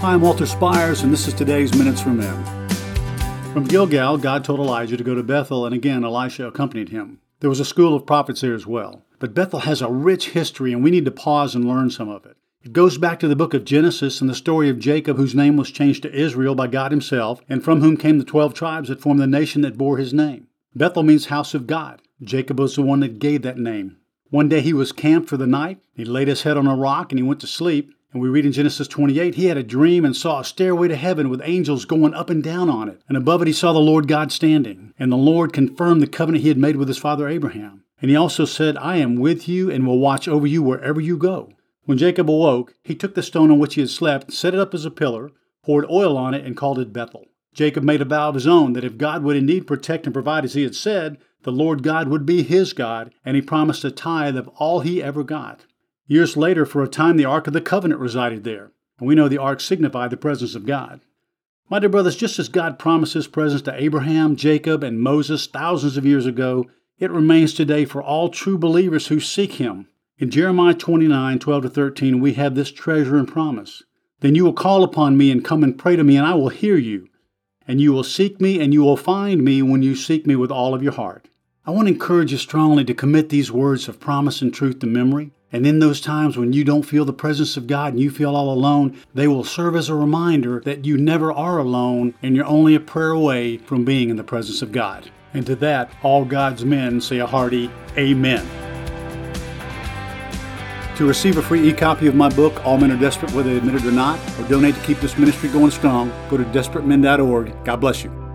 Hi, I'm Walter Spires, and this is today's Minutes from Men. From Gilgal, God told Elijah to go to Bethel, and again, Elisha accompanied him. There was a school of prophets there as well. But Bethel has a rich history, and we need to pause and learn some of it. It goes back to the book of Genesis and the story of Jacob, whose name was changed to Israel by God Himself, and from whom came the twelve tribes that formed the nation that bore his name. Bethel means house of God. Jacob was the one that gave that name. One day he was camped for the night. He laid his head on a rock and he went to sleep. And we read in Genesis 28, he had a dream and saw a stairway to heaven with angels going up and down on it. And above it he saw the Lord God standing. And the Lord confirmed the covenant he had made with his father Abraham. And he also said, I am with you and will watch over you wherever you go. When Jacob awoke, he took the stone on which he had slept, set it up as a pillar, poured oil on it, and called it Bethel. Jacob made a vow of his own that if God would indeed protect and provide as he had said, the Lord God would be his God, and he promised a tithe of all he ever got. Years later, for a time, the Ark of the Covenant resided there, and we know the Ark signified the presence of God. My dear brothers, just as God promised His presence to Abraham, Jacob, and Moses thousands of years ago, it remains today for all true believers who seek Him. In Jeremiah 29 12 to 13, we have this treasure and promise. Then you will call upon me and come and pray to me, and I will hear you. And you will seek me, and you will find me when you seek me with all of your heart. I want to encourage you strongly to commit these words of promise and truth to memory. And in those times when you don't feel the presence of God and you feel all alone, they will serve as a reminder that you never are alone and you're only a prayer away from being in the presence of God. And to that, all God's men say a hearty Amen. To receive a free e copy of my book, All Men Are Desperate Whether They Admit It or Not, or donate to keep this ministry going strong, go to desperatemen.org. God bless you.